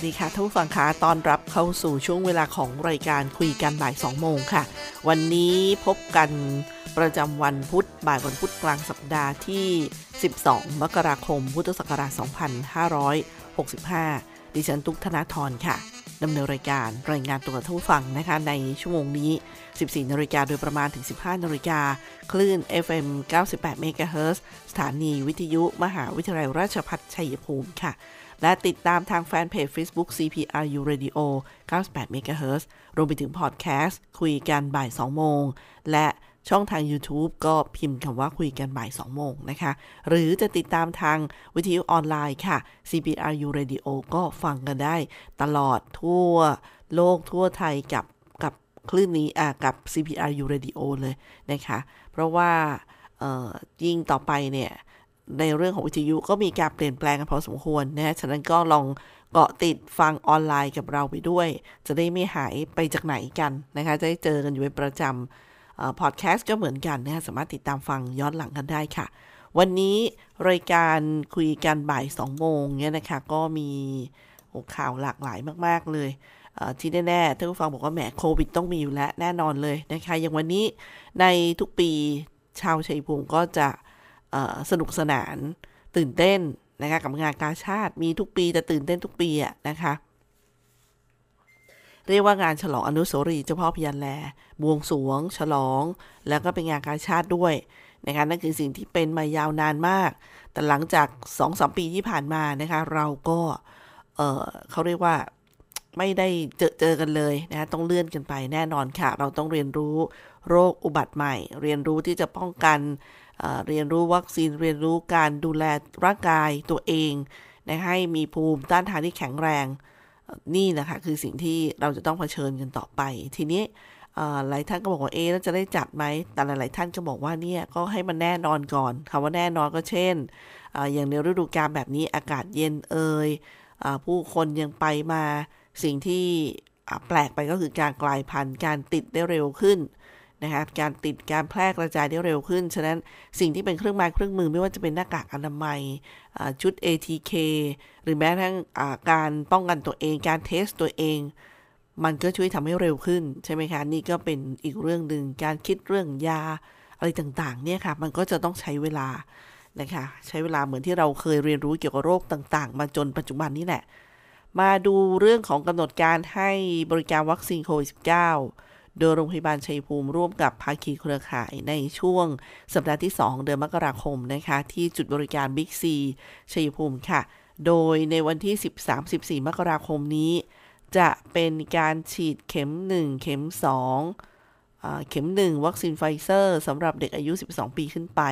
สวัสดีค่ะท่านผู้ฟังคะตอนรับเข้าสู่ช่วงเวลาของรายการคุยกันบ่าย2โมงค่ะ วันนี้พบกันประจำวันพุธบ่ายวันพุธกลางสัปดาห์ที่ 12 มกราคม พุทธศักราช 2565 ดิฉัน ตุกธนาธรค่ะดำเนินรายการรายงานตัวกับท่านผู้ฟังนะคะ ในชั่วโมงนี้ 14 นาฬิกาโดยประมาณถึง 15 นาฬิกา คลื่น FM 98 MHz สถานีวิทยุ มหาวิทยาลัยราชภัฏชัยภูมิค่ะ และติดตามทางแฟนเพจ Facebook CPRU Radio 98 MHz รวมไปถึงพอดแคสต์คุยกันบ่าย 2 โมง และช่องทาง YouTube ก็พิมพ์คำว่าคุยกันบ่าย 2 โมงนะคะ หรือจะติดตามทางวิทยุออนไลน์ค่ะ CPRU Radio ก็ฟังกันได้ตลอดทั่วโลกทั่วไทยกับกับคลื่นนี้อ่ากับ CPRU Radio เลยนะคะ เพราะว่าเอ่อยิ่งต่อไปเนี่ย ในเรื่องของวิทยุก็มีการเปลี่ยนแปลงกันพอสมควรนะฮะฉะนั้นก็ลองเกาะติดฟังออนไลน์กับเราไปด้วย จะได้ไม่หายไปจากไหนกันนะคะ จะได้เจอกันอยู่เป็นประจำพอดแคสต์ก็เหมือนกันนะฮะสามารถติดตามฟังย้อนหลังกันได้ค่ะ วันนี้รายการคุยกันบ่าย2โมงเนี่ยนะคะ ก็มีข่าวหลากหลายมากๆเลยอ่อที่แน่ๆท่านผู้ฟังบอกว่าแหมโควิดต้องมีอยู่แล้วแน่นอนเลยนะคะ อย่างวันนี้ในทุกปีชาวชัยภูมิก็จะ สนุกสนาน ตื่นเต้นนะคะกับงานกาชาติมีทุกปีแต่ตื่นเต้นทุกปีอะนะคะเรียกว่างานฉลองอนุสรีเจ้าพ่อพยันแล บวงสวง ฉลอง แล้วก็เป็นงานกาชาติด้วยนะคะนั่นคือสิ่งที่เป็นมายาวนานมาก แต่หลังจาก2อสปีที่ผ่านมานะคะเราก็เออเขาเรียกว่าไม่ได้เจอเจอกันเลยนะคะต้องเลื่อนกันไปแน่นอนค่ะ เราต้องเรียนรู้โรคอุบัติใหม่ เรียนรู้ที่จะป้องกัน เรียนรู้วัคซีนเรียนรู้การดูแลร่างกายตัวเองนะให้มีภูมิต้านทานที่แข็งแรง นี่แหละค่ะคือสิ่งที่เราจะต้องเผชิญกันต่อไป ทีนี้หลายท่านก็บอกว่าเอ๊แล้วจะได้จัดไหม แต่หลาย ๆ ท่านก็บอกว่าเนี่ยก็ให้มันแน่นอนก่อนคำว่าแน่นอนก็เช่นออย่างในฤดูกาลแบบนี้อากาศเย็นเอ่ยผู้คนยังไปมาสิ่งที่แปลกไปก็คือการกลายพันธุ์การติดได้เร็วขึ้น นะคะการติดการแพร่กระจายได้เร็วขึ้น ฉะนั้นสิ่งที่เป็นเครื่องไม้เครื่องมือไม่ว่าจะเป็นหน้ากากอนามัยชุด ATK หรือแม้ทั้งการป้องกันตัวเอง การเทสตัวเอง มันก็ช่วยทำให้เร็วขึ้นใช่ไหมคะ นี่ก็เป็นอีกเรื่องหนึ่งการคิดเรื่องยาอะไรต่างๆเนี่ยค่ะ มันก็จะต้องใช้เวลานะคะใช้เวลาเหมือนที่เราเคยเรียนรู้เกี่ยวกับโรคต่างๆ มาจนปัจจุบันนี้แหละ มาดูเรื่องของกำหนดการให้บริการวัคซีนโควิด -19 โดยโรงพยาบาลชัยภูมิร่วมกับภาคีเครือข่ายในช่วงสัปดาห์ที่ 2 เดือนมกราคมนะคะ ที่จุดบริการบิ๊กซีชัยภูมิค่ะ โดยในวันที่ 13-14 มกราคมนี้ จะเป็นการฉีดเข็ม 1 เข็ม 2 เข็ม 1 วัคซีนไฟเซอร์สำหรับเด็กอายุ 12 ปีขึ้นไป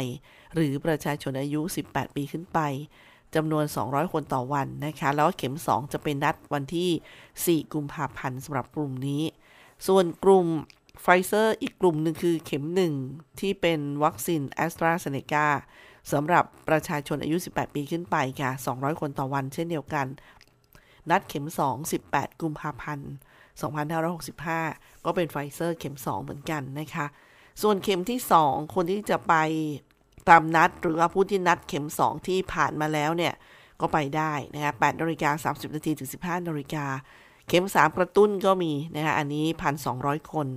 หรือประชาชนอายุ 18 ปีขึ้นไปจำนวน 200 คนต่อวันนะคะ แล้วเข็ม 2 จะเป็นนัดวันที่ 4 กุมภาพันธ์สำหรับกลุ่มนี้ ส่วนกลุ่มไฟเซอร์อีกกลุ่มหนึ่งคือเข็ม1ที่เป็นวัคซีนแอสตราเซเนกาสำหรับประชาชนอายุ 18 ปีขึ้นไปค่ะ 200 คนต่อวันเช่นเดียวกัน นัดเข็ม 2 18 กุมภาพันธ์ 2565 ก็เป็นไฟเซอร์เข็ม 2 เหมือนกันนะคะ ส่วนเข็มที่ 2 คนที่จะไปตามนัดหรือว่าผู้ที่นัดเข็ม 2 ที่ผ่านมาแล้วเนี่ย ก็ไปได้นะคะ8นาฬิกา30 นาทีถึง 15นาฬิกา เข็ม 3 กระตุ้นก็มีนะคะอันนี้ 1,200 คน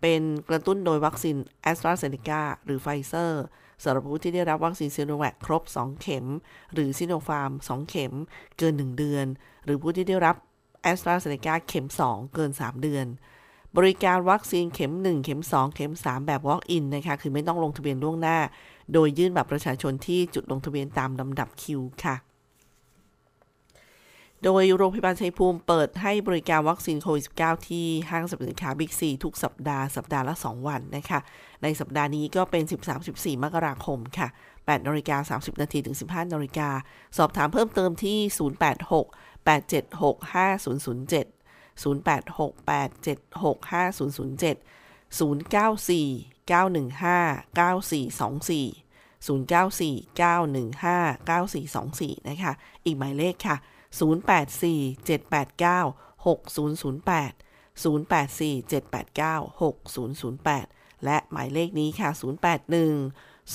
เป็นกระตุ้นโดยวัคซีนแอสตราเซเนกาหรือไฟเซอร์สำหรับผู้ที่ได้รับวัคซีนซีโนแวคครบ 2 เข็ม หรือซิโนฟาร์ม 2 เข็ม เกิน 1 เดือน หรือผู้ที่ได้รับแอสตราเซเนกาเข็ม 2 เกิน 3 เดือน บริการวัคซีนเข็ม 1 เข็ม 2 เข็ม 3 แบบ Walk-in นะคะ คือไม่ต้องลงทะเบียนล่วงหน้า โดยยื่นบัตรประชาชนที่จุดลงทะเบียนตามลำดับคิวค่ะ โดยโรงพยาบาลชัยภูมิเปิดให้บริการวัคซีนโควิด -19 ที่ห้างสรรพสินค้าบิ๊กซีทุกสัปดาห์ สัปดาห์ละ 2 วันนะคะ ในสัปดาห์นี้ก็เป็น 13-14 มกราคมค่ะ8นาฬิกา30 นาทีถึง 15นาฬิกาสอบถามเพิ่มเติมที่ 086 876 5007 086 876 5007 094 915 9424 094 915 9424 นะคะ อีกหมายเลขค่ะ 084 789 6008 084 789 6008 และหมายเลขนี้ค่ะ 081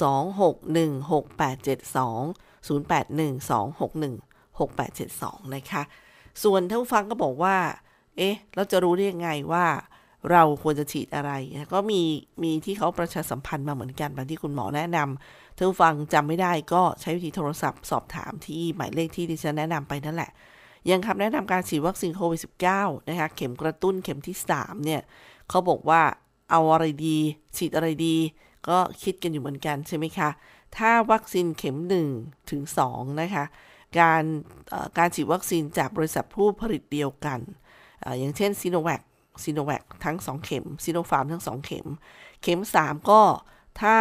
261 6872 081 261 6872 นะคะ ส่วนท่านผู้ฟังก็บอกว่า เอ๊ะ เราจะรู้ได้ยังไงว่าเราควรจะฉีดอะไร ก็มีมีที่เขาประชาสัมพันธ์มาเหมือนกันบางที่คุณหมอแนะนำ ท่านฟังจำไม่ได้ก็ใช้วิธีโทรศัพท์สอบถามที่หมายเลขที่ดิฉันแนะนำไปนั่นแหละ ยังคำแนะนำการฉีดวัคซีนโควิด -19 นะคะ เข็มกระตุ้นเข็มที่ 3 เนี่ยเขาบอกว่าเอาอะไรดี ฉีดอะไรดี ก็คิดกันอยู่เหมือนกันใช่ไหมคะ ถ้าวัคซีนเข็ม 1 ถึง 2 นะคะ การการฉีดวัคซีนจากบริษัทผู้ผลิตเดียวกันออย่างเช่นซีโนแวคซีโนแวคทั้ง 2 เข็มซีโนฟาร์มทั้ง 2 เข็ม เข็ม 3 ก็ถ้า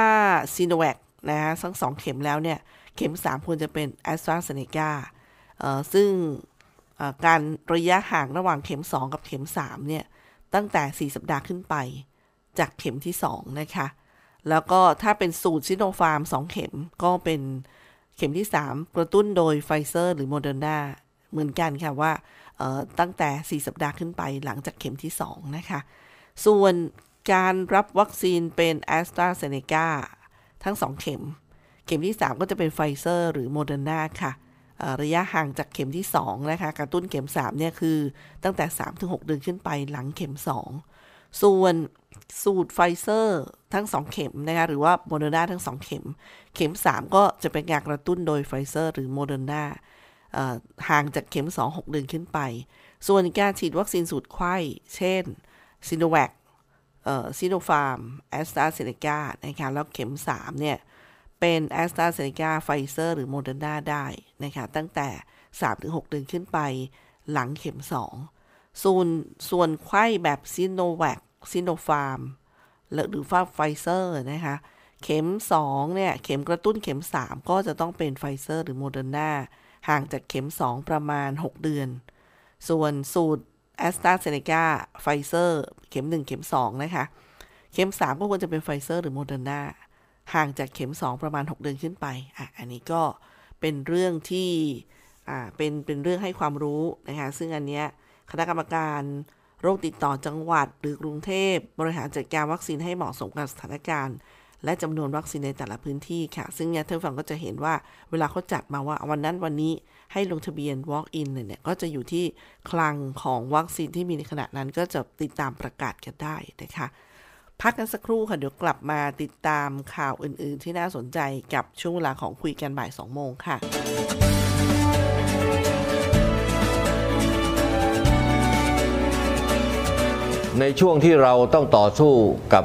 ซีโนแวค นะฮะทั้ง2เข็มแล้วเนี่ย เข็ม 3 ควรจะเป็นแอสตราเซเนกาซึ่งการระยะห่างระหว่างเข็ม 2 กับเข็ม 3 เนี่ย ตั้งแต่ 4 สัปดาห์ขึ้นไป จากเข็มที่ 2 นะคะ แล้วก็ถ้าเป็นสูตรซิโนฟาร์ม 2 เข็มก็เป็นเข็มที่ 3 กระตุ้นโดยไฟเซอร์หรือโมเดอร์นาเหมือนกันค่ะว่าตั้งแต่ 4 สัปดาห์ขึ้นไปหลังจากเข็มที่ 2 นะคะ ส่วนการรับวัคซีนเป็นแอสตราเซเนกา ทั้ง 2 เข็ม เข็มที่ 3 ก็จะเป็นไฟเซอร์ หรือโมเดอร์นาค่ะ ระยะห่างจากเข็มที่ 2 นะคะ กระตุ้นเข็ม 3 เนี่ยคือตั้งแต่ 3-6 เดือนขึ้นไปหลังเข็ม 2 ส่วนสูตรไฟเซอร์ทั้ง 2 เข็มนะคะหรือว่าโมเดอร์นาทั้ง 2 เข็ม เข็ม 3 ก็จะเป็นการกระตุ้นโดยไฟเซอร์ หรือโมเดอร์นาห่างจากเข็ม 2 6 เดือนขึ้นไป ส่วนการฉีดวัคซีนสูตรไขว้ เช่นซิโนแวค ซีโนฟาร์มแอสตราเซเนกานะคะแล้วเข็ม 3 เนี่ย เป็นแอสตราเซเนกาไฟเซอร์หรือโมเดอร์นาได้นะคะตั้งแต่ 3-6 เดือนขึ้นไปหลังเข็ม 2 ส่วนสูตรไขว้แบบซิโนแวคซิโนฟาร์มหรือฟ้าไฟเซอร์นะคะ เข็ม 2 เนี่ย เข็มกระตุ้นเข็ม 3 ก็จะต้องเป็นไฟเซอร์หรือโมเดอร์นาห่างจากเข็ม 2 ประมาณ 6 เดือน ส่วนสูตร แอสตราเซเนกาไฟเซอร์เข็ม 1 เข็ม 2 นะคะ เข็ม 3 ก็ควรจะเป็นไฟเซอร์หรือโมเดอร์นาห่างจากเข็ม 2 ประมาณ 6 เดือนขึ้นไปอะอันนี้ก็เป็นเรื่องที่อ่าเป็นเป็นเรื่องให้ความรู้นะคะซึ่งอันเนี้ยคณะกรรมการโรคติดต่อจังหวัดหรือกรุงเทพบริหารจัดการวัคซีนให้เหมาะสมกับสถานการณ์ และจำนวนวัคซีนในแต่ละพื้นที่ค่ะ ซึ่งเนี่ยท่านฟังก็จะเห็นว่าเวลาเขาจัดมาว่าวันนั้นวันนี้ให้ลงทะเบียน walk in เนี่ยก็จะอยู่ที่คลังของวัคซีนที่มีในขณะนั้นก็จะติดตามประกาศกันได้นะคะพักกันสักครู่ค่ะ เดี๋ยวกลับมาติดตามข่าวอื่น ๆ ที่น่าสนใจกับช่วงเวลาของคุยกันบ่าย2โมงค่ะในช่วงที่เราต้องต่อสู้กับ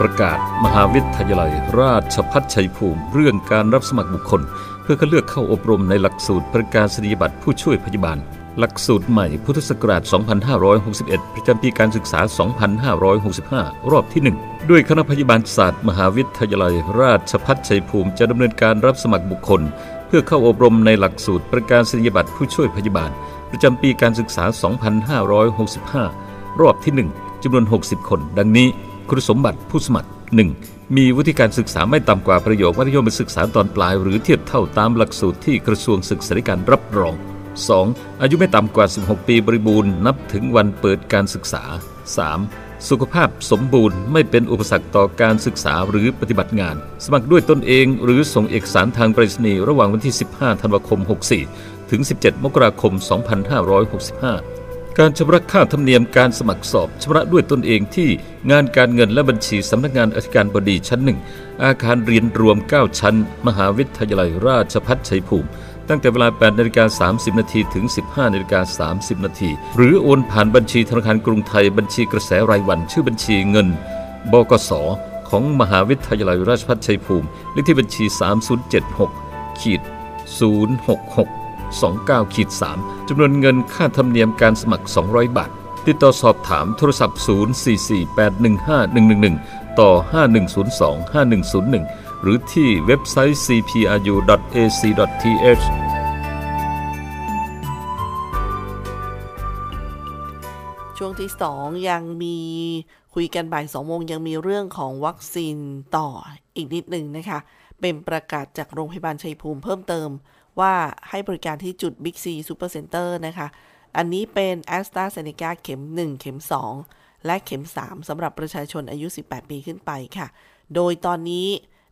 ประกาศ มหาวิทยาลัย ราชพัฒชัยภูมิ เรื่องการรับสมัครบุคคล เพื่อคัดเลือกเข้าอบรมในหลักสูตรประกาศนียบัตรผู้ช่วยพยาบาล หลักสูตรใหม่พุทธศักราช 2561 ประจำปีการศึกษา 2565 รอบที่ 1 ด้วยคณะพยาบาลศาสตร์ มหาวิทยาลัย ราชพัฒชัยภูมิจะดำเนินการรับสมัครบุคคล เพื่อเข้าอบรมในหลักสูตรประกาศนียบัตรผู้ช่วยพยาบาล ประจำปีการศึกษา 2565 รอบที่ 1จำนวน 60 คน ดังนี้ คุณสมบัติผู้สมัคร 1. มีวุฒิการศึกษาไม่ต่ำกว่าประโยคมัธยมศึกษาตอนปลาย หรือเทียบเท่าตามหลักสูตรที่กระทรวงศึกษาธิการรับรอง 2. อายุไม่ต่ำกว่า 16 ปีบริบูรณ์นับถึงวันเปิดการศึกษา 3. สุขภาพสมบูรณ์ไม่เป็นอุปสรรคต่อการศึกษาหรือปฏิบัติงาน สมัครด้วยตนเองหรือส่งเอกสารทางไปรษณีย์ระหว่างวันที่ 15 ธันวาคม 64 ถึง 17 มกราคม 2565 การชำระค่าธรรมเนียมการสมัครสอบชำระด้วยตนเองที่งานการเงินและบัญชีสำนักงานอธิการบดีชั้นหนึ่ง อาคารเรียนรวม 9 ชั้น มหาวิทยาลัยราชภัฏชัยภูมิ ตั้งแต่เวลา 8นาฬิกา30 นาทีถึง 15นาฬิกา30 นาทีหรือโอนผ่านบัญชีธนาคารกรุงไทยบัญชีกระแสรายวัน ชื่อบัญชีเงิน บกส ของมหาวิทยาลัยราชภัฏชัยภูมิเลขที่บัญชี 3076ขีด066 29ขีด3จำนวนเงินค่าธรรมเนียมการสมัคร 200 บาท ติดต่อสอบถามโทรศัพท์ 044815111 ต่อ 5102 5101 หรือที่เว็บไซต์ cpru.ac.th ช่วงที่ 2 ยังมีคุยกันบ่าย2โมงยังมีเรื่องของวัคซีนต่ออีกนิดหนึ่งนะคะ เป็นประกาศจากโรงพยาบาลชัยภูมิเพิ่มเติม ว่าให้บริการที่จุด Big C Super Center นะคะ อันนี้เป็น a s t r a z เซ e c a เข็ม 1 เข็ม 2 และเข็ม 3สำหรับประชาชนอายุ 18 ปีขึ้นไปค่ะ โดยตอนนี้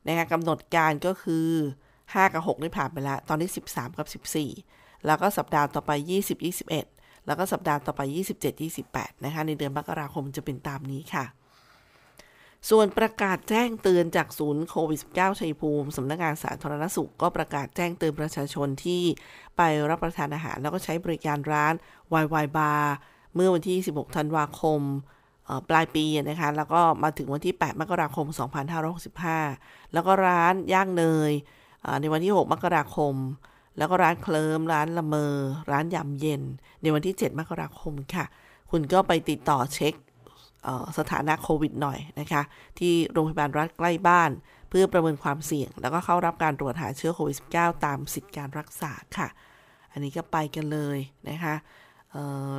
นะคะกำหนดการก็คือ 5 กับ 6 ได้ผ่านไปแล้ว ตอนนี้ 13 กับ 14 แล้วก็สัปดาห์ต่อไป 20 21 แล้วก็สัปดาห์ต่อไป 27 28 นะคะ ในเดือนมกราคมจะเป็นตามนี้ค่ะ ส่วนประกาศแจ้งเตือนจากศูนย์โควิด -19 ชัยภูมิสำนักงานสาธารณสุขก็ประกาศแจ้งเตือนประชาชนที่ไปรับประทานอาหาร แล้วก็ใช้บริการร้านวายวายบาร์เมื่อวันที่ 16 ธันวาคมปลายปีนะคะ แล้วก็มาถึงวันที่ 8 มกราคม 2565 แล้วก็ร้านย่างเนยในวันที่ 6 มกราคม แล้วก็ร้านเคลิมร้านละเมอ ร้านยำเย็น ในวันที่ 7 มกราคมค่ะ คุณก็ไปติดต่อเช็ค สถานะโควิดหน่อยนะคะ ที่โรงพยาบาลรัฐใกล้บ้าน เพื่อประเมินความเสี่ยง แล้วก็เข้ารับการตรวจหาเชื้อโควิด -19 ตามสิทธิการรักษาค่ะ อันนี้ก็ไปกันเลยนะคะ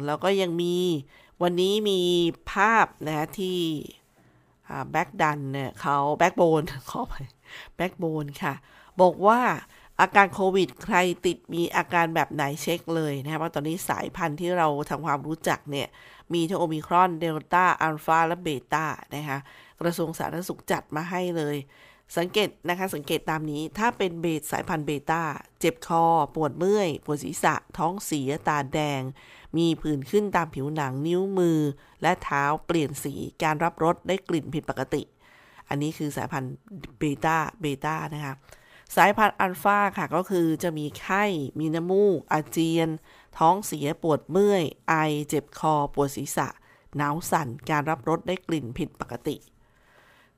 แล้วก็ยังมีวันนี้มีภาพนะคะที่ background เนี่ยเขา backbone ขอไป backbone ค่ะ บอกว่าอาการโควิด ใครติดมีอาการแบบไหนเช็คเลยนะคะเพราตอนนี้สายพันธุ์ที่เราทำความรู้จักเนี่ย มีทั้งโอมิครอน เดลต้า อัลฟาและเบต้านะคะ กระทรวงสาธารณสุขจัดมาให้เลย สังเกตนะคะ สังเกตตามนี้ ถ้าเป็นเบสสายพันธุ์เบต้า เจ็บคอ ปวดเมื่อย ปวดศีรษะ ท้องเสีย ตาแดง มีผื่นขึ้นตามผิวหนัง นิ้วมือ และเท้า เปลี่ยนสี การรับรส ได้กลิ่นผิดปกติ อันนี้คือสายพันธุ์เบต้า เบต้านะคะ สายพันธุ์อัลฟาค่ะ ก็คือจะมีไข้ มีน้ำมูก อาเจียน ท้องเสียปวดเมื่อย ไอเจ็บคอปวดศีรษะ หนาวสั่นการรับรสได้กลิ่นผิดปกติ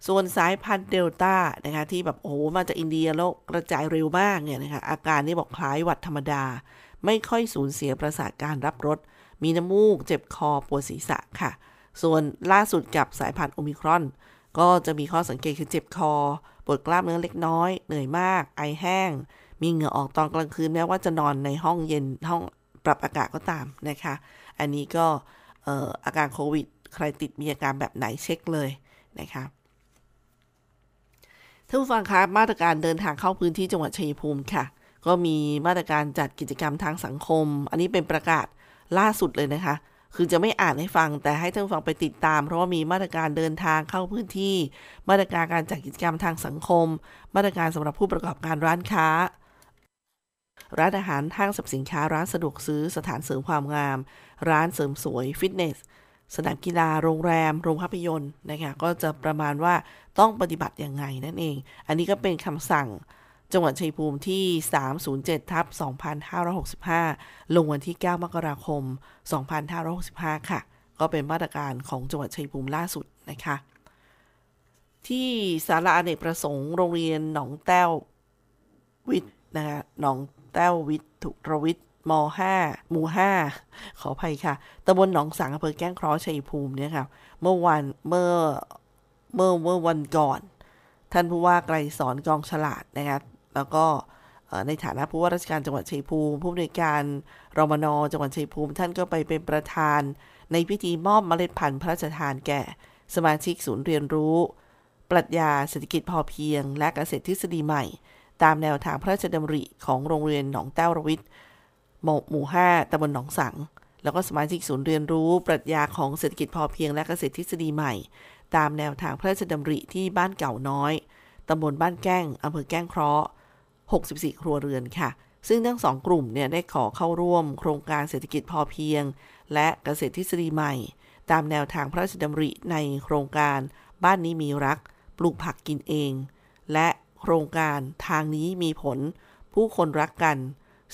ส่วนสายพันธุ์เดลต้านะคะที่แบบโอ้มาจากอินเดียแล้วกระจายเร็วมากเนี่ยนะคะอาการนี่บอกคล้ายหวัดธรรมดา ไม่ค่อยสูญเสียประสาทการรับรสมีน้ำมูก เจ็บคอปวดศีรษะค่ะ ส่วนล่าสุดกับสายพันธุ์โอมิครอน ก็จะมีข้อสังเกตคือเจ็บคอปวดกล้ามเนื้อเล็กน้อย เหนื่อยมาก ไอแห้ง มีเหงื่อออกตอนกลางคืนแม้ว่าจะนอนในห้องเย็นห้อง ปรับอากาศก็ตามนะคะ อันนี้ก็อาการโควิด ใครติดมีอาการแบบไหนเช็คเลยนะคะท่านผู้ฟังคะมาตรการเดินทางเข้าพื้นที่จังหวัดชัยภูมิค่ะ ก็มีมาตรการจัดกิจกรรมทางสังคม อันนี้เป็นประกาศล่าสุดเลยนะคะ คือจะไม่อ่านให้ฟังแต่ให้ท่านฟังไปติดตาม เพราะว่ามีมาตรการเดินทางเข้าพื้นที่ มาตรการการจัดกิจกรรมทางสังคม มาตรการสำหรับผู้ประกอบการร้านค้า ร้านอาหารห้างสรรพสินค้าร้านสะดวกซื้อสถานเสริมความงาม ร้านเสริมสวย ฟิตเนส สนามกีฬาโรงแรม โรงภาพยนตร์นะคะก็จะประมาณว่าต้องปฏิบัติอยังไงนั่นเอง อันนี้ก็เป็นคำสั่งจังหวัดชัยภูมิที่ 307 ทับ 2565 ลงวันที่ 9 มกราคม 2565 ค่ะ ก็เป็นมาตรการของจังหวัดชัยภูมิล่าสุดนะคะ ที่ศาลาอเนกประสงค์โรงเรียนหนองแต้ววิทย์นะคะหนอง แต้ววิทย์ทุรวิทย์ม 5 หมู่ 5 ขออภัยค่ะตำบลหนองสังอำเภอแก้งเคราะห์ชัยภูมิเนี่ยค่ะ เมื่อวันเมื่อเมื่อเมื่อวันก่อน ท่านผู้ว่าไกรสอนกองฉลาดนะคะแล้วก็ในฐานะผู้ว่าราชการจังหวัดชัยภูมิ ผู้อำนวยการรมนจังหวัดชัยภูมิ ท่านก็ไปเป็นประธาน ในพิธีมอบเมล็ดพันธุ์พระราชทานแก่ สมาชิกศูนย์เรียนรู้ ปรัชญาเศรษฐกิจพอเพียง และเกษตรทฤษฎีใหม่ ตามแนวทางพระราชดำริของโรงเรียนหนองเต้ารวิทย์หมู่ 5ตำบลหนองสัง แล้วก็สมาชิกศูนย์เรียนรู้ ปรัชญาของเศรษฐกิจพอเพียงและเกษตรทฤษฎีใหม่ ตามแนวทางพระราชดำริที่บ้านเก่าน้อยตำบลบ้านแก้งอำเภอแก้งเคราะห์64 ครัวเรือนค่ะ ซึ่งทั้งสองกลุ่มเนี่ยได้ขอเข้าร่วม โครงการเศรษฐกิจพอเพียง และเกษตรทฤษฎีใหม่ ตามแนวทางพระราชดำริในโครงการบ้านนี้มีรัก ปลูกผักกินเอง โครงการทางนี้มีผลผู้คนรักกัน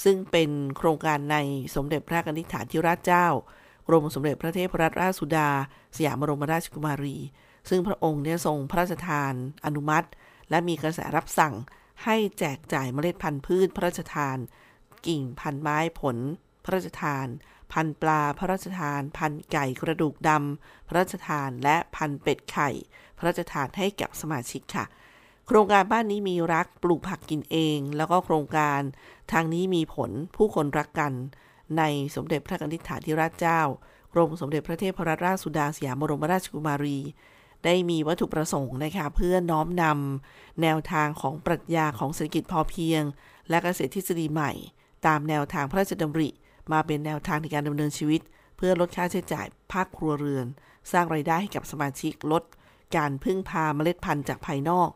ซึ่งเป็นโครงการในสมเด็จพระนิธิฐานธิราชเจ้ากรมสมเด็จพระเทพรัตนราชสุดา สยามบรมราชกุมารี ซึ่งพระองค์เนี่ยทรงพระราชทาน อนุมัติ และมีกระแสรับสั่งให้แจกจ่ายเมล็ดพันธุ์พืชพระราชทาน กิ่งพันธุ์ไม้ผล พระราชทาน พันปลาพระราชทาน พันไก่กระดูกดำพระราชทานและพันเป็ดไข่ พระราชทานให้กับสมาชิกค่ะ โครงการบ้านนี้มีรักปลูกผักกินเอง แล้วก็โครงการทางนี้มีผลผู้คนรักกัน ในสมเด็จพระนิธิฐานธิราชเจ้ากรมสมเด็จพระเทพรัตนราชสุดาสยามบรมราชกุมารี ได้มีวัตถุประสงค์นะคะเพื่อน้อมนำแนวทางของปรัชญาของเศรษฐกิจพอเพียง และเกษตรทฤษฎีใหม่ ตามแนวทางพระราชดำริ มาเป็นแนวทางในการดำเนินชีวิต เพื่อลดค่าใช้จ่ายภาคครัวเรือน สร้างไรายได้ให้กับสมาชิกลด การพึ่งพาเมล็ดพันธุ์จากภายนอก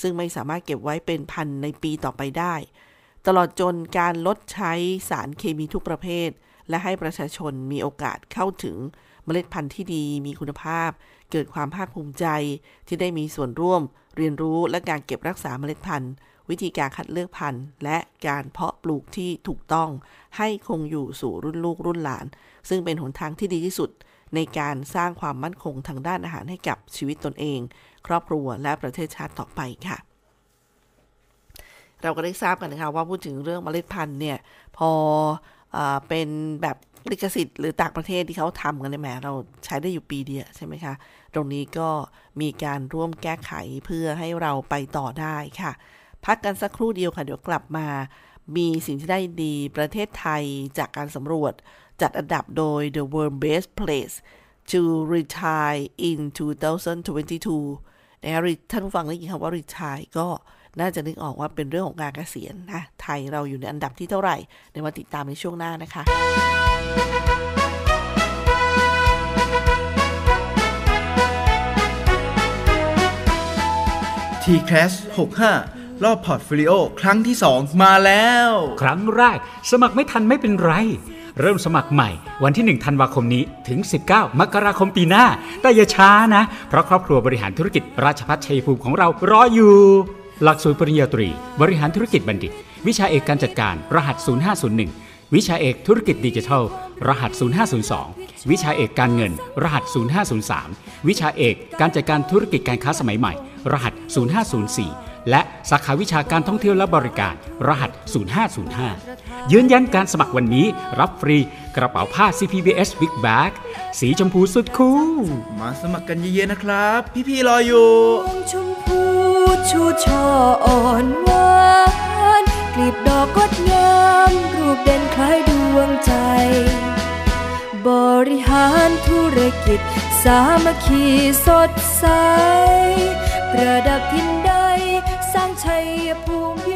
ซึ่งไม่สามารถเก็บไว้เป็นพันในปีต่อไปได้ ตลอดจนการลดใช้สารเคมีทุกประเภท และให้ประชาชนมีโอกาสเข้าถึงเมล็ดพันธุ์ที่ดีมีคุณภาพ เกิดความภาคภูมิใจที่ได้มีส่วนร่วม เรียนรู้และการเก็บรักษาเมล็ดพันธุ์ วิธีการคัดเลือกพันธุ์ และการเพาะปลูกที่ถูกต้อง ให้คงอยู่สู่รุ่นลูกรุ่นหลาน ซึ่งเป็นหนทางที่ดีที่สุดในการสร้างความมั่นคงทางด้านอาหารให้กับชีวิตตนเอง ครอบครัวและประเทศชาติต่อไปค่ะ เราก็ได้ทราบกันนะคะว่าพูดถึงเรื่องเมล็ดพันธุ์เนี่ยพออเป็นแบบลิขสิทธิ์หรือต่างประเทศที่เขาทำกันเนี่ยแหมเราใช้ได้อยู่ปีเดียวใช่ไหมคะ ตรงนี้ก็มีการร่วมแก้ไขเพื่อให้เราไปต่อได้ค่ะ พักกันสักครู่เดียวค่ะ เดี๋ยวกลับมา มีสิ่งที่ได้ดีประเทศไทยจากการสำรวจ จัดอันดับโดย The World Best Place to Retire in 2022 นะคะท่านผู้ฟังได้ยินคำว่า retire ก็น่าจะนึกออกว่าเป็นเรื่องของการเกษียณนะไทยเราอยู่ในอันดับที่เท่าไหร่เดี๋ยวมาติดตามในช่วงหน้านะคะ TCAS 65รอบ portfolio ครั้งที่ 2 มาแล้ว ครั้งแรก สมัครไม่ทันไม่เป็นไร เริ่มสมัครใหม่วันที่ 1 ธันวาคมนี้ถึง 19 มกราคมปีหน้า แต่อย่าช้านะ เพราะครอบครัวบริหารธุรกิจราชพัฒชัยภูมิของเรารออยู่ หลักสูตรปริญญาตรี บริหารธุรกิจบัณฑิต วิชาเอกการจัดการ รหัส 0501 วิชาเอกธุรกิจดิจิทัล รหัส 0502 วิชาเอกการเงิน รหัส 0503 วิชาเอกการจัดการธุรกิจการค้าสมัยใหม่ รหัส 0504 และสาขาวิชาการท่องเที่ยวและบริการ รหัส 0505 ยืนยันการสมัครวันนี้รับฟรีกระเป๋าผ้า CPBS Big Bag สีชมพูสุดคูลมาสมัครกันเยอะๆนะครับ พี่ๆรออยู่ดวงชมพูชูช่ออ่อนหวานกลีบดอกงดงามรูปเด่นคล้ายดวงใจ บริหารธุรกิจ สามัคคีสดใส ประดับทินใด สร้างชัยภูมิพิรม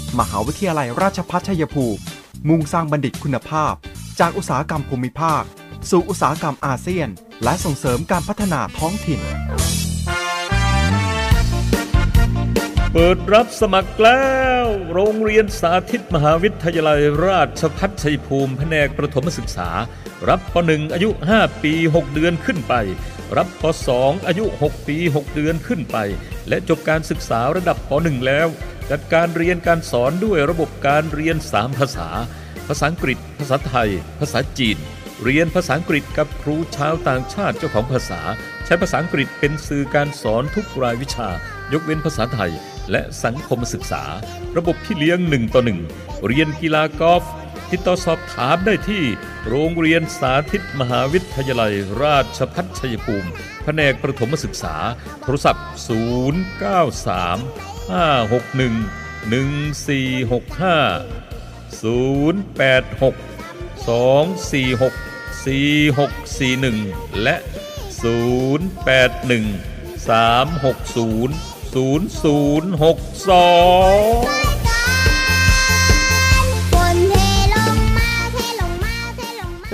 มหาวิทยาลัยราชภัฏชัยภูมิ มุ่งสร้างบัณฑิตคุณภาพ จากอุตสาหกรรมภูมิภาค สู่อุตสาหกรรมอาเซียน และส่งเสริมการพัฒนาท้องถิ่น เปิดรับสมัครแล้ว โรงเรียนสาธิตมหาวิทยาลัยราชพัฒชัยภูมิแผนกประถมศึกษา รับป .1 อายุ 5 ปี 6 เดือนขึ้นไป รับป .2 อายุ 6 ปี 6 เดือนขึ้นไป และจบการศึกษาระดับป .1 แล้ว จัดการเรียนการสอนด้วยระบบการเรียน 3 ภาษา ภาษาอังกฤษ ภาษาไทย ภาษาจีน เรียนภาษาอังกฤษกับครูชาวต่างชาติเจ้าของภาษา ใช้ภาษาอังกฤษเป็นสื่อการสอนทุกรายวิชา ยกเว้นภาษาไทย และสังคมศึกษา ระบบพี่เลี้ยง1ต่อ1 เรียนกีฬากอล์ฟติดต่อสอบถามได้ที่ โรงเรียนสาธิตมหาวิทยาลัย ราชพัฒชัยภูมิ แผนกประถมศึกษา โทรศัพท์ 093 561 1465 086 246 4641 และ 081 360 0062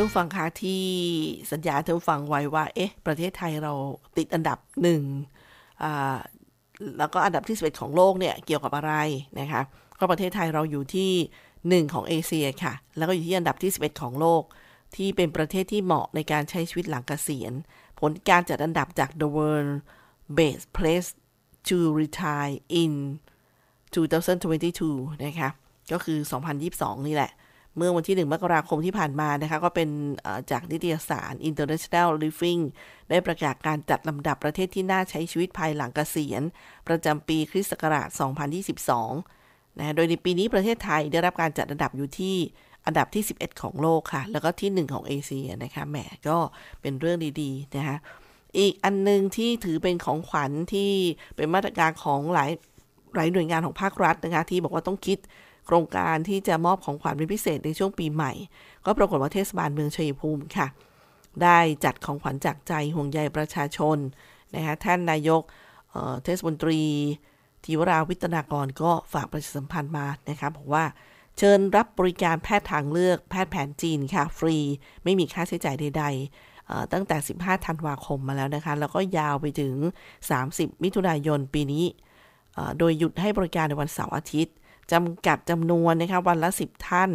ผู้ฟังคะที่สัญญาท่านผู้ฟังไว้ว่า เอ๊ะ ประเทศไทยเราติดอันดับหนึ่งอ่าแล้วก็อันดับที่ 11 ของโลกเนี่ย เกี่ยวกับอะไรนะคะ ก็ประเทศไทยเราอยู่ที่ 1 ของเอเชียค่ะ แล้วก็อยู่ที่อันดับที่ 11 ของโลก ที่เป็นประเทศที่เหมาะในการใช้ชีวิตหลังเกษียณ ผลการจัดอันดับจาก The World Best Place to Retire in 2022 นะคะ ก็คือ 2022 นี่แหละ เมื่อวันที่ 1 มกราคมที่ผ่านมานะคะ ก็เป็นจากนิตยสาร International Living ได้ประกาศการจัดลำดับประเทศที่น่าใช้ชีวิตภายหลังเกษียณ ประจำปีคริสต์ศักราช 2022 นะโดยในปีนี้ประเทศไทยได้รับการจัดอันดับอยู่ที่อันดับที่ 11 ของโลกค่ะ แล้วก็ที่ 1 ของเอเชียนะคะ แหมก็เป็นเรื่องดีๆนะคะอีกอันหนึงที่ถือเป็นของขวัญที่เป็นมาตรการของหลายหลายหน่วยงานของภาครัฐนะคะที่บอกว่าต้องคิด โครงการที่จะมอบของขวัญเป็นพิเศษในช่วงปีใหม่ ก็ปรากฏว่าเทศบาลเมืองชัยภูมิค่ะ ได้จัดของขวัญจากใจห่วงใยประชาชนนะคะท่านนายกเเทศมนตรีธีวราวิตนากรก็ฝากประชาสัมพันธ์มานะคะบอกว่าเชิญรับบริการแพทย์ทางเลือกแพทย์แผนจีนค่ะ ฟรีไม่มีค่าใช้จ่ายใด ๆ ตั้งแต่ 15 ธันวาคมมาแล้วนะคะ แล้วก็ยาวไปถึง 30 มิถุนายนปีนี้ โดยหยุดให้บริการในวันเสาร์อาทิตย์ จำกัดจำนวนนะคะวันละ 10 ท่าน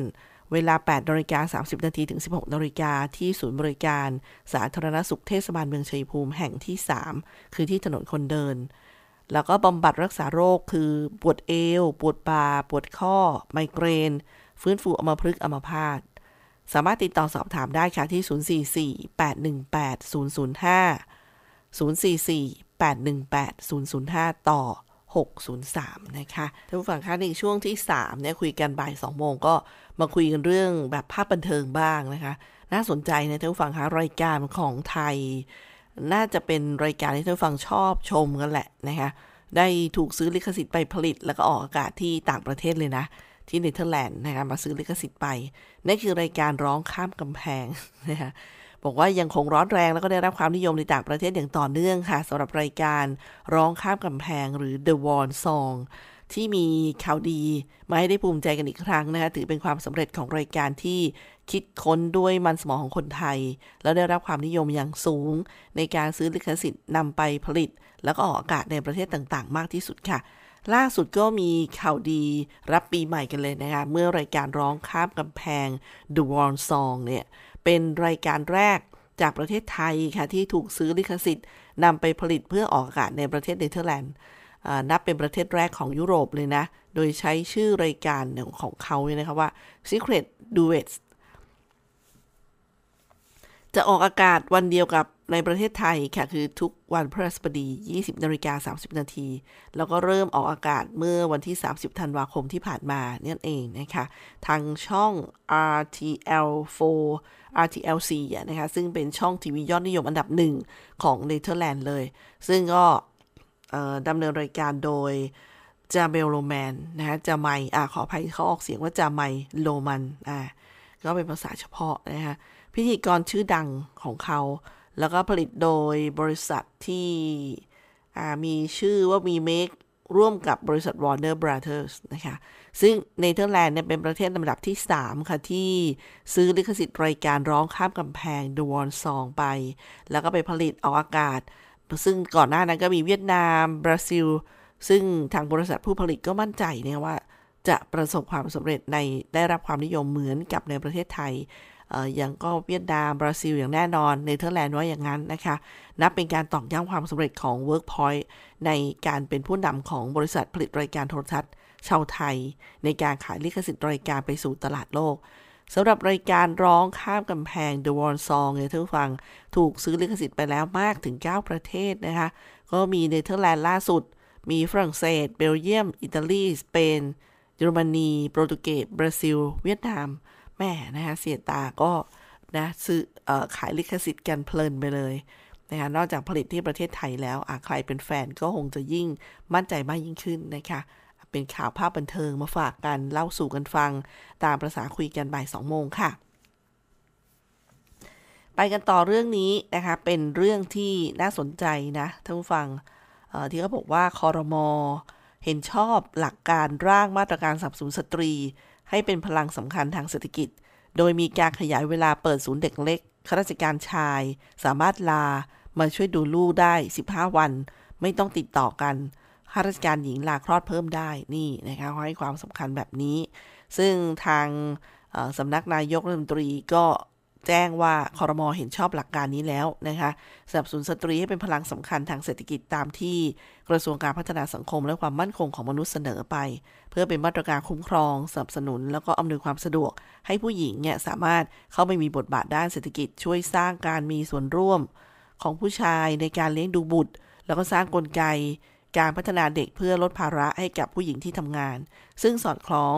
เวลา8นาฬิกา30 นาทีถึง 16นาฬิกาที่ศูนย์บริการ สาธารณสุขเทศบาลเมืองชัยภูมิแห่งที่ 3 คือที่ถนนคนเดิน แล้วก็บำบัดรักษาโรคคือปวดเอว ปวดบ่า ปวดข้อ ไมเกรน ฟื้นฟูอัมพฤกษ์อัมพาตสามารถติดต่อสอบถามได้ค่ะที่ 044 818 005 044 818 005 ต่อ 603 นะคะท่านผู้ฟังคะในช่วงที่3เนี่ยคุยกันบ่าย2โมงก็มาคุยกันเรื่องแบบภาพบันเทิงบ้างนะคะ น่าสนใจนะท่านผู้ฟังคะรายการของไทย น่าจะเป็นรายการที่ท่านผู้ฟังชอบชมกันแหละนะคะได้ถูกซื้อลิขสิทธิ์ไปผลิต แล้วก็ออกอากาศที่ต่างประเทศเลยนะ ที่เนเธอร์แลนด์นะคะมาซื้อลิขสิทธิ์ไปนั่นคือรายการร้องข้ามกำแพงนะคะ บอกว่ายังคงร้อนแรงแล้วก็ได้รับความนิยมในต่างประเทศอย่างต่อเนื่องค่ะสำหรับรายการร้องข้ามกำแพงหรือ The Wall Song ที่มีข่าวดีมาให้ได้ภูมิใจกันอีกครั้งนะคะถือเป็นความสำเร็จของรายการที่คิดค้นด้วยมันสมองของคนไทย แล้วได้รับความนิยมอย่างสูง ในการซื้อลิขสิทธิ์นำไปผลิต แล้วก็ออกอากาศในประเทศต่างๆ มากที่สุดค่ะ ล่าสุดก็มีข่าวดีรับปีใหม่กันเลยนะคะ เมื่อรายการร้องข้ามกำแพง The Wall Song เนี่ย เป็นรายการแรกจากประเทศไทยค่ะที่ถูกซื้อลิขสิทธิ์นำไปผลิตเพื่อออกอากาศในประเทศเนเธอร์แลนด์นับเป็นประเทศแรกของยุโรปเลยนะ โดยใช้ชื่อรายการของเขาเนี่ยนะคะว่า Secret Duets จะออกอากาศวันเดียวกับในประเทศไทยค่ะ คือทุกวันพฤหัสบดี 20นาฬิกา30 นาที แล้วก็เริ่มออกอากาศเมื่อวันที่ 30 ธันวาคมที่ผ่านมาเนี่ยเองนะคะ ทางช่อง RTL4 RTL4 อะนะคะซึ่งเป็นช่องทีวียอดนิยมอันดับหนึ่งของเนเธอร์แลนด์เลย ซึ่งก็ดำเนินรายการโดยจาเบลโรแมนนะคะจาไมอ่าขออภัยเขาออกเสียงว่าจาไมโรมันอ่าก็เป็นภาษาเฉพาะนะคะพิธีกรชื่อดังของเขา แล้วก็ผลิตโดยบริษัทที่มีชื่อว่ามีเมคร่วมกับบริษัท Warner Brothers นะคะ ซึ่งเนเธอร์แลนด์เนี่ยเป็นประเทศลำดับที่ 3 ค่ะ ที่ซื้อลิขสิทธิ์รายการร้องข้ามกำแพง The Wall Song ไป แล้วก็ไปผลิตออกอากาศ ซึ่งก่อนหน้านั้นก็มีเวียดนาม บราซิล ซึ่งทางบริษัทผู้ผลิตก็มั่นใจเนี่ยว่า จะประสบความสำเร็จในได้รับความนิยมเหมือนกับในประเทศไทยอออย่างก็เวียดนาม บราซิล อย่างแน่นอนเนเธอร์แลนด์ว่าอย่างนั้นนะคะ นับเป็นการตอกย้ำความสำเร็จของ Workpoint ในการเป็นผู้นำของบริษัทผลิตรายการโทรทัศน์ ชาวไทย ในการขายลิขสิทธิ์รายการไปสู่ตลาดโลกสำหรับรายการร้องข้ามกำแพง The Wall Song เนี่ยท่านฟังถูกซื้อลิขสิทธิ์ไปแล้วมากถึง 9 ประเทศนะคะ ก็มีเนเธอร์แลนด์ล่าสุด มีฝรั่งเศส เบลเยียม อิตาลี สเปน เยอรมนี โปรตุเกส บราซิล เวียดนาม แม่นะคะเสียตาก็นะซื้อขายลิขสิทธิ์กันเพลินไปเลยนะคะนอกจากผลิตที่ประเทศไทยแล้วใครเป็นแฟนก็คงจะยิ่งมั่นใจมากยิ่งขึ้นนะคะ เป็นข่าวภาคบันเทิงมาฝากกันเล่าสู่กันฟัง ตามประสาคุยกันบ่ายสองโมงค่ะ ไปกันต่อเรื่องนี้นะคะ เป็นเรื่องที่น่าสนใจนะท่านผู้ฟังที่เขาบอกว่าคอรมอเห็นชอบหลักการร่างมาตรการสนับสนุนสตรี ให้เป็นพลังสำคัญทางเศรษฐกิจ โดยมีการขยายเวลาเปิดศูนย์เด็กเล็กข้าราชการชาย สามารถลามาช่วยดูลูกได้ 15 วัน ไม่ต้องติดต่อกัน ข้าราชการหญิงลาคลอดเพิ่มได้นี่นะคะเขาให้ความสำคัญแบบนี้ ซึ่งทางเอ่อสำนักนายกรัฐมนตรีก็แจ้งว่าคอรมอเห็นชอบหลักการนี้แล้วนะคะสนับสนุนสตรีให้เป็นพลังสำคัญทางเศรษฐกิจตามที่กระทรวงการพัฒนาสังคมและความมั่นคงของมนุษย์เสนอไป เพื่อเป็นมาตรการคุ้มครองสนับสนุน แล้วก็อำนวยความสะดวก ให้ผู้หญิงเนี่ยสามารถเข้าไปมีบทบาทด้านเศรษฐกิจ ช่วยสร้างการมีส่วนร่วมของผู้ชายในการเลี้ยงดูบุตร แล้วก็สร้างกลไก การพัฒนาเด็กเพื่อลดภาระให้กับผู้หญิงที่ทำงาน ซึ่งสอดคล้อง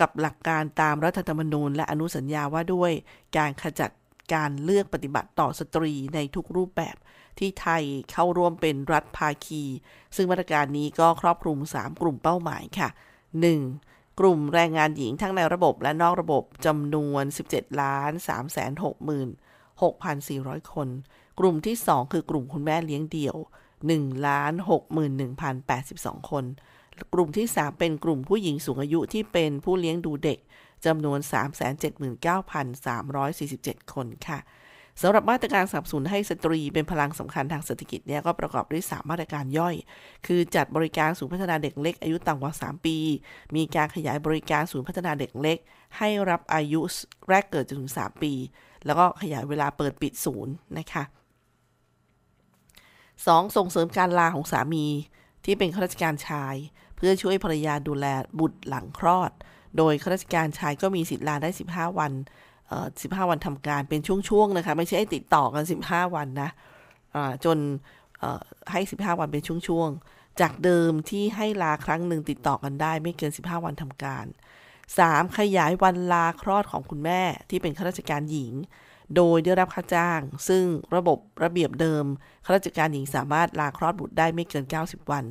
กับหลักการตามรัฐธรรมนูญ และอนุสัญญาว่าด้วยการขจัดการเลือกปฏิบัติต่อสตรีในทุกรูปแบบที่ไทยเข้าร่วมเป็นรัฐภาคี ซึ่งมาตรการนี้ก็ครอบคลุม 3 กลุ่มเป้าหมายค่ะ 1. กลุ่มแรงงานหญิงทั้งในระบบและนอกระบบจำนวน 17ล้าน3 6 6,400 คน กลุ่มที่ 2 คือกลุ่มคุณแม่เลี้ยงเดี่ยว 1ล้าน61,082 คน กลุ่มที่ 3 เป็นกลุ่มผู้หญิงสูงอายุที่เป็นผู้เลี้ยงดูเด็กจำนวน 379,347 คนค่ะสำหรับมาตรการสนับสนุนให้สตรีเป็นพลังสำคัญทางเศรษฐกิจเนี่ยก็ประกอบด้วย 3 มาตรการย่อย คือจัดบริการศูนย์พัฒนาเด็กเล็ก อายุต่ำกว่า 3 ปี มีการขยายบริการศูนย์พัฒนาเด็กเล็ก ให้รับอายุแรกเกิดจนถึง 3 ปี แล้วก็ขยายเวลาเปิดปิดศูนย์นะคะ 2. ส่งเสริมการลาของสามีที่เป็นข้าราชการชาย เพื่อช่วยภรรยาดูแลบุตรหลังคลอด โดยข้าราชการชายก็มีสิทธิ์ลาได้ 15 วันเอ่อ15 วันทำการเป็นช่วงๆนะคะ ไม่ใช่ติดต่อกัน 15 วันนะอ่าจนเอ่อให้ 15 วันเป็นช่วงๆ จากเดิมที่ให้ลาครั้งหนึ่งติดต่อกันได้ ไม่เกิน 15 วันทำการ 3. ขยายวันลาคลอดของคุณแม่ที่เป็นข้าราชการหญิง โดยได้รับค่าจ้าง ซึ่งระบบระเบียบเดิมข้าราชการหญิงสามารถลาคลอดบุตรได้ไม่เกิน 90 วัน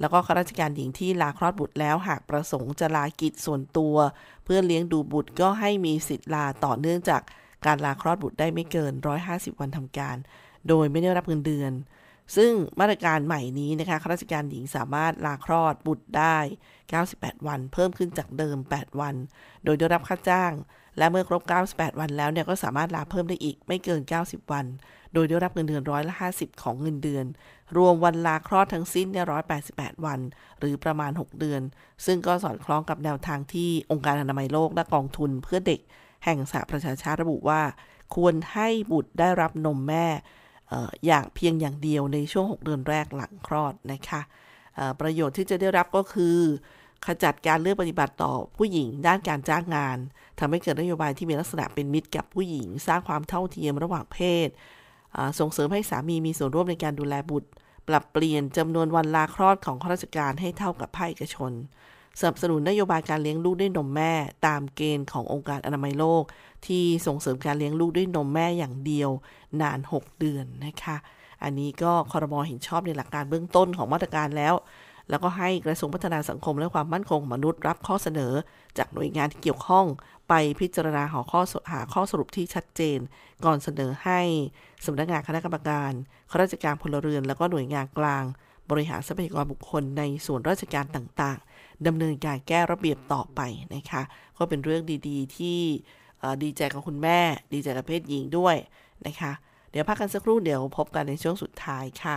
แล้วก็ข้าราชการหญิงที่ลาคลอดบุตรแล้วหากประสงค์จะลากิจส่วนตัว เพื่อเลี้ยงดูบุตรก็ให้มีสิทธิ์ลาต่อเนื่องจากการลาคลอดบุตรได้ไม่เกิน 150 วันทำการ โดยไม่ได้รับเงินเดือน ซึ่งมาตรการใหม่นี้นะคะข้าราชการหญิงสามารถลาคลอดบุตรได้ 98 วัน เพิ่มขึ้นจากเดิม 8 วัน โดยได้รับค่าจ้าง และเมื่อครบ 98 วันแล้วเนี่ยก็สามารถลาเพิ่มได้อีกไม่เกิน 90 วัน โดยได้รับเงินเดือนร้อยละ 50 ของเงินเดือน รวมวันลาคลอดทั้งสิ้นเนี่ย188 วัน หรือประมาณ 6 เดือน ซึ่งก็สอดคล้องกับแนวทางที่องค์การอนามัยโลกและกองทุนเพื่อเด็ก แห่งสหประชาชาติระบุว่า ควรให้บุตรได้รับนมแม่ออย่างเพียงอย่างเดียวในช่วง 6 เดือนแรกหลังคลอดนะคะประโยชน์ที่จะได้รับก็คือ ขจัดการเลือกปฏิบัติต่อผู้หญิงด้านการจ้างงาน ทำให้เกิดนโยบายที่มีลักษณะเป็นมิตรกับผู้หญิง สร้างความเท่าเทียมระหว่างเพศ ส่งเสริมให้สามีมีส่วนร่วมในการดูแลบุตร ปรับเปลี่ยนจำนวนวันลาคลอดของข้าราชการให้เท่ากับภาคเอกชนสนับสนุนนโยบายการเลี้ยงลูกด้วยนมแม่ ตามเกณฑ์ขององค์การอนามัยโลก ที่ส่งเสริมการเลี้ยงลูกด้วยนมแม่อย่างเดียวนาน 6 เดือนนะคะ อันนี้ก็คอรมอเห็นชอบในหลักการเบื้องต้นของมาตรการแล้ว แล้วก็ให้กระทรวงพัฒนาสังคมและความมั่นคงมนุษย์รับข้อเสนอ จากหน่วยงานที่เกี่ยวข้อง ไปพิจารณาหาข้อสหาข้อสรุปที่ชัดเจน ก่อนเสนอให้สำนักงานคณะกรรมการข้าราชการพลเรือน แล้วก็หน่วยงานกลาง บริหารทรัพยากรบุคคลในส่วนราชการต่างๆดำเนินการแก้ระเบียบต่อไปนะคะก็เป็นเรื่องดีๆ ที่ดีใจกับคุณแม่ ดีใจกับเพศหญิงด้วยนะคะ เดี๋ยวพักกันสักครู่เดี๋ยวพบกันในช่วงสุดท้ายค่ะ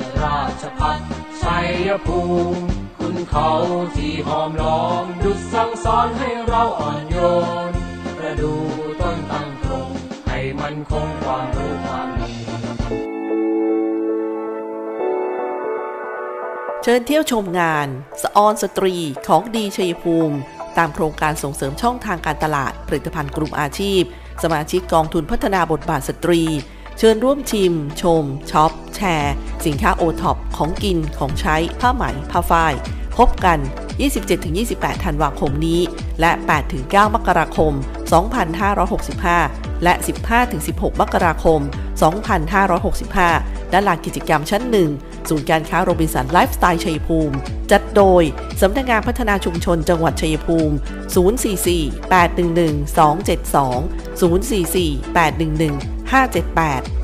ชพัฒชัยภูมิคุณเขาที่หอมล้อมดุจสั่งสอนให้เราอ่อนโยนประดูต้นตั้งตรงให้มันคงความรู้ความดีเชิญเที่ยวชมงาน สออนสตรีของดีชัยภูมิ ตามโครงการส่งเสริมช่องทางการตลาดผลิตภัณฑ์กลุ่มอาชีพ สมาชิกกองทุนพัฒนาบทบาทสตรี เชิญร่วมชิม ชมช็อป แชร์ สินค้าโอท็อปของกินของใช้ ผ้าไหม ผ้าฝ้าย พบกัน 27-28 ธันวาคมนี้ และ 8-9 มกราคม 2565 และ 15-16 มกราคม 2565 ด้านหลังกิจกรรมชั้นหนึ่งศูนย์การค้าโรบินสันไลฟ์สไตล์ชัยภูมิ จัดโดย สำนักงานพัฒนาชุมชนจังหวัดชัยภูมิ 044 811 272 044 811 578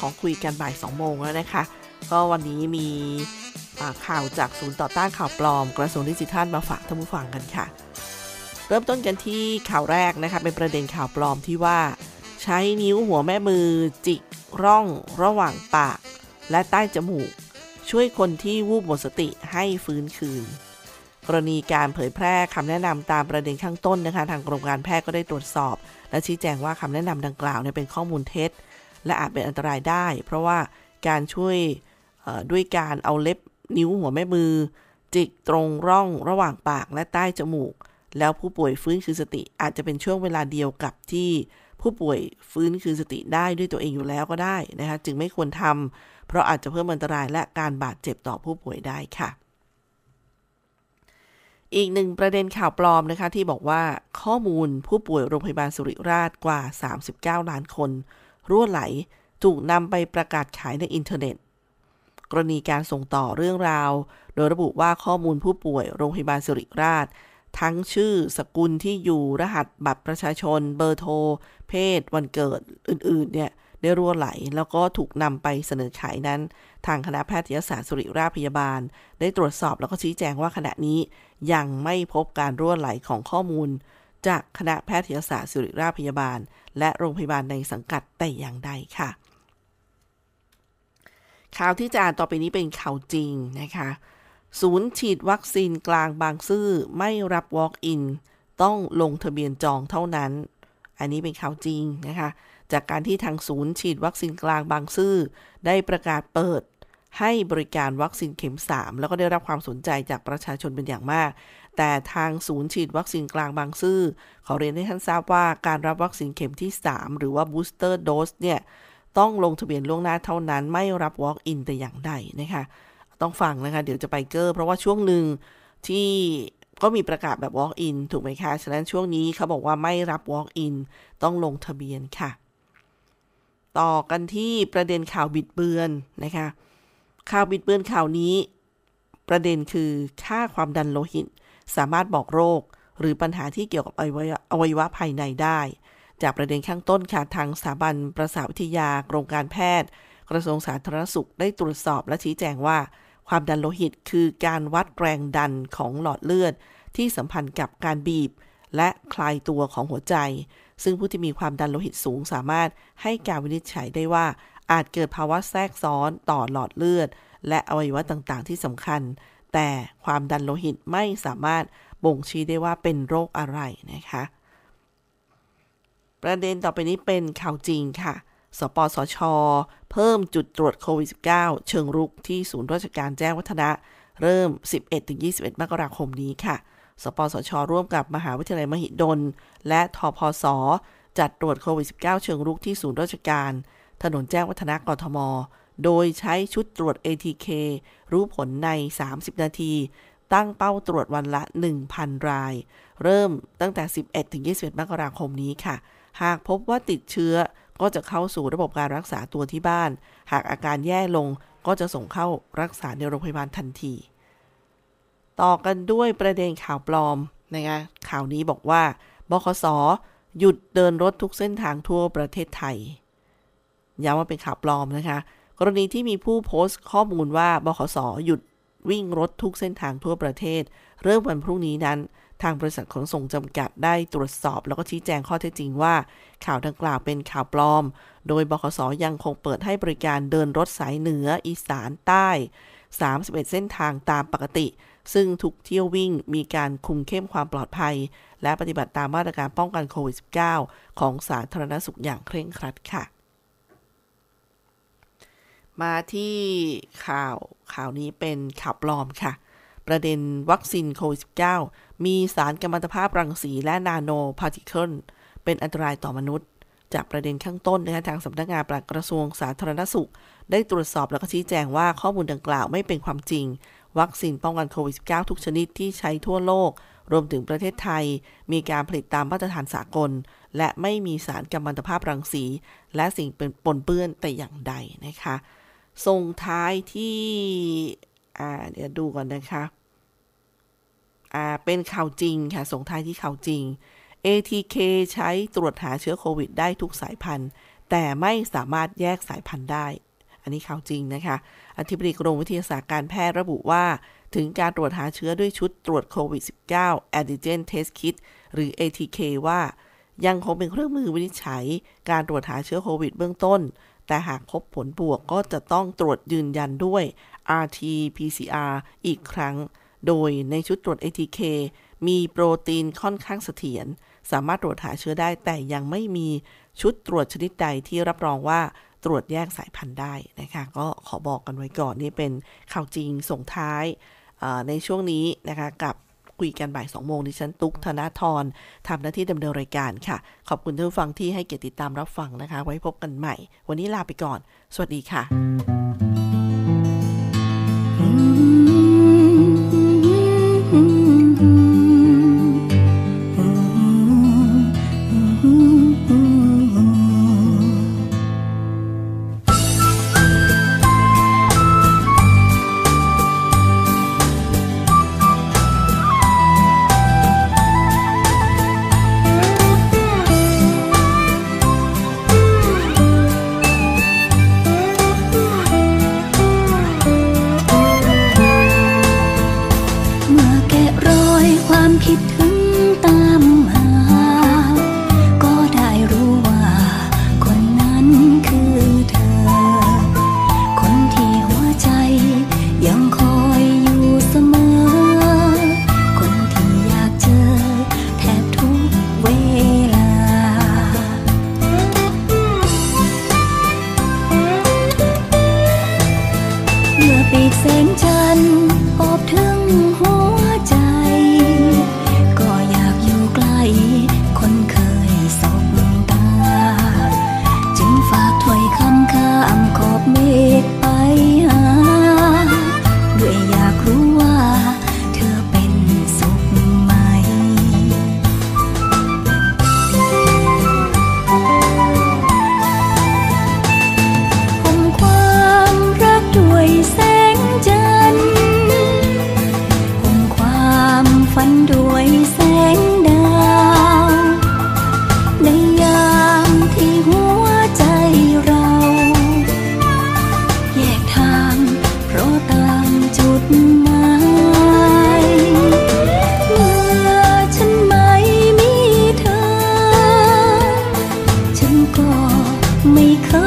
ของคุยกันบ่าย2โมงแล้วนะคะ ก็วันนี้มีข่าวจากศูนย์ต่อต้านข่าวปลอม กระทรวงดิจิทัลมาฝากท่านผู้ฟังกันค่ะ เริ่มต้นกันที่ข่าวแรกนะคะเป็นประเด็นข่าวปลอมที่ว่า ใช้นิ้วหัวแม่มือจิกร่องระหว่างปาก และใต้จมูก ช่วยคนที่วูบหมดสติให้ฟื้นคืน กรณีการเผยแพร่คำแนะนำตามประเด็นข้างต้นนะคะ ทางกรมการแพทย์ก็ได้ตรวจสอบ และชี้แจงว่าคำแนะนำดังกล่าวเเป็นข้อมูลเท็จ และอาจเป็นอันตรายได้ เพราะว่าการช่วยด้วยการเอาเล็บนิ้วหัวแม่มือ จิกตรงร่องระหว่างปากและใต้จมูก แล้วผู้ป่วยฟื้นคืนสติอาจจะเป็นช่วงเวลาเดียวกับที่ผู้ป่วยฟื้นคืนสติได้ด้วยตัวเองอยู่แล้วก็ได้นะคะจึงไม่ควรทำเพราะอาจจะเพิ่มอันตรายและการบาดเจ็บต่อผู้ป่วยได้ค่ะ อีกหนึ่งประเด็นข่าวปลอมนะคะที่บอกว่าข้อมูลผู้ป่วยโรงพยาบาลสุริราชกว่า 39 ล้านคน รั่วไหล ถูกนำไปประกาศขายในอินเทอร์เน็ต กรณีการส่งต่อเรื่องราว โดยระบุว่าข้อมูลผู้ป่วยโรงพยาบาลสิริราช ทั้งชื่อ สกุลที่อยู่รหัสบัตรประชาชน เบอร์โทร เพศ วันเกิดอื่น ๆ เนี่ยได้รั่วไหล แล้วก็ถูกนำไปเสนอขายนั้น ทางคณะแพทยศาสตร์สุริราชพยาบาล ได้ตรวจสอบแล้วก็ชี้แจงว่าขณะนี้ยังไม่พบการรั่วไหลของข้อมูล จากคณะแพทยศาสตร์สุริราชพยาบาล และโรงพยาบาลในสังกัดแต่อย่างใดค่ะ ข่าวที่จะอ่านต่อไปนี้เป็นข่าวจริงนะคะ ศูนย์ฉีดวัคซีนกลางบางซื่อไม่รับ Walk-in ต้องลงทะเบียนจองเท่านั้น อันนี้เป็นข่าวจริงนะคะ จากการที่ทางศูนย์ฉีดวัคซีนกลางบางซื่อได้ประกาศเปิดให้บริการวัคซีนเข็ม 3 แล้วก็ได้รับความสนใจจากประชาชนเป็นอย่างมาก แต่ทางศูนย์ฉีดวัคซีนกลางบางซื่อขอเรียนให้ท่านทราบว่าการรับวัคซีนเข็มที่ 3 หรือว่า booster dose เนี่ย ต้องลงทะเบียนล่วงหน้าเท่านั้นไม่รับ walk in แต่อย่างใดนะคะ ต้องฟังนะคะ เดี๋ยวจะไปเกอร์ เพราะว่าช่วงหนึ่งที่ก็มีประกาศแบบ walk in ถูกไหมคะ ฉะนั้นช่วงนี้เขาบอกว่าไม่รับ walk in ต้องลงทะเบียนค่ะ ต่อกันที่ประเด็นข่าวบิดเบือนนะคะ ข่าวบิดเบือนข่าวนี้ ประเด็นคือค่าความดันโลหิต สามารถบอกโรค หรือปัญหาที่เกี่ยวกับอวัยวะภายในได้ จากประเด็นข้างต้นค่ะทางสถาบันประสาทวิทยากรมการแพทย์ กระทรวงสาธารณสุขได้ตรวจสอบและชี้แจงว่า ความดันโลหิตคือการวัดแรงดันของหลอดเลือด ที่สัมพันธ์กับการบีบ และคลายตัวของหัวใจ ซึ่งผู้ที่มีความดันโลหิตสูงสามารถให้การวินิจฉัยได้ว่าอาจเกิดภาวะแทรกซ้อนต่อหลอดเลือด และอวัยวะต่างๆ ที่สำคัญ แต่ความดันโลหิตไม่สามารถบ่งชี้ได้ว่าเป็นโรคอะไรนะคะ ประเด็นต่อไปนี้เป็นข่าวจริงค่ะ สปสช เพิ่มจุดตรวจโควิด -19 เชิงรุกที่ศูนย์ราชการแจ้งวัฒนะ เริ่ม 11-21 มกราคมนี้ค่ะ สปสช ร่วมกับมหาวิทยาลัยมหิดล และทพส จัดตรวจโควิด -19 เชิงรุกที่ศูนย์ราชการ ถนนแจ้งวัฒนะกทม โดยใช้ชุดตรวจ ATK รู้ผลใน 30 นาที ตั้งเป้าตรวจวันละ 1,000 ราย เริ่มตั้งแต่ 11-21 มกราคมนี้ค่ะ หากพบว่าติดเชื้อก็จะเข้าสู่ระบบการรักษาตัวที่บ้าน หากอาการแย่ลงก็จะส่งเข้ารักษาในโรงพยาบาลทันที ต่อกันด้วยประเด็นข่าวปลอมนะคะข่าวนี้บอกว่าบคสหยุดเดินรถทุกเส้นทางทั่วประเทศไทยย้ำว่าเป็นข่าวปลอมนะคะ กรณีที่มีผู้โพสต์ข้อมูลว่าบขสหยุดวิ่งรถทุกเส้นทางทั่วประเทศ เริ่มวันพรุ่งนี้นั้น ทางบริษัทขนส่งจำกัดได้ตรวจสอบ แล้วก็ชี้แจงข้อเท็จจริงว่า ข่าวดังกล่าวเป็นข่าวปลอม โดยบขสยังคงเปิดให้บริการเดินรถสายเหนืออีสานใต้ 31 เส้นทางตามปกติ ซึ่งทุกเที่ยววิ่งมีการคุมเข้มความปลอดภัย และปฏิบัติตามมาตรการป้องกันโควิด -19 ของสาธารณสุขอย่างเคร่งครัดค่ะ มาที่ข่าวข่าวนี้เป็นข่าวปลอมค่ะ ประเด็นวัคซีนโควิด -19 มีสารกัมมันตภาพรังสีและ nanoparticle เป็นอันตรายต่อมนุษย์ จากประเด็นข้างต้นนะคะทางสำนักงานปลัดกระทรวงสาธารณสุข ได้ตรวจสอบแล้วก็ชี้แจงว่าข้อมูลดังกล่าวไม่เป็นความจริง วัคซีนป้องกันโควิด -19 ทุกชนิดที่ใช้ทั่วโลก รวมถึงประเทศไทย มีการผลิตตามมาตรฐานสากล และไม่มีสารกัมมันตภาพรังสี และสิ่งเป็นปนเปื้อนแต่อย่างใดนะคะ ส่งท้ายที่ อ่า เดี๋ยวดูก่อนนะคะ อ่า เป็นข่าวจริงค่ะ ส่งท้ายที่ข่าวจริง ATK ใช้ตรวจหาเชื้อโควิดได้ทุกสายพันธุ์ แต่ไม่สามารถแยกสายพันธุ์ได้ อันนี้ข่าวจริงนะคะ อธิบดีกรมวิทยาศาสตร์การแพทย์ระบุว่า ถึงการตรวจหาเชื้อด้วยชุดตรวจโควิด -19 Antigen Test Kit หรือ ATK ว่ายังคงเป็นเครื่องมือวินิจฉัย การตรวจหาเชื้อโควิดเบื้องต้น แต่หากพบผลบวกก็จะต้องตรวจยืนยันด้วย RT-PCR อีกครั้ง โดยในชุดตรวจ ATK มีโปรตีนค่อนข้างเสถียร สามารถตรวจหาเชื้อได้แต่ยังไม่มีชุดตรวจชนิดใดที่รับรองว่าตรวจแยกสายพันธุ์ได้นะคะ ก็ขอบอกกันไว้ก่อนนี่เป็นข่าวจริงส่งท้ายในช่วงนี้นะคะกับ คุยกันบ่าย2โมงดิฉันตุ๊กธนาธรทำหน้าที่ดำเนินรายการค่ะ ขอบคุณท่านผู้ฟังที่ให้เกียรติติดตามรับฟังนะคะ ไว้พบกันใหม่ วันนี้ลาไปก่อน สวัสดีค่ะ 每颗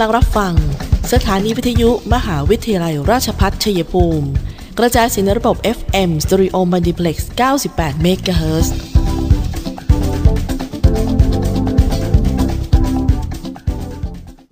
ำลังรับฟัง สถานีวิทยุมหาวิทยาลัยราชพัฒชัยภูมิ กระจายสินระบบ FM Stereo Multiplex 98 MHz